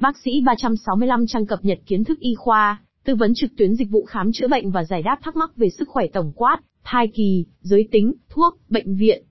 Bác sĩ 365 trang cập nhật kiến thức y khoa, tư vấn trực tuyến dịch vụ khám chữa bệnh và giải đáp thắc mắc về sức khỏe tổng quát, thai kỳ, giới tính, thuốc, bệnh viện.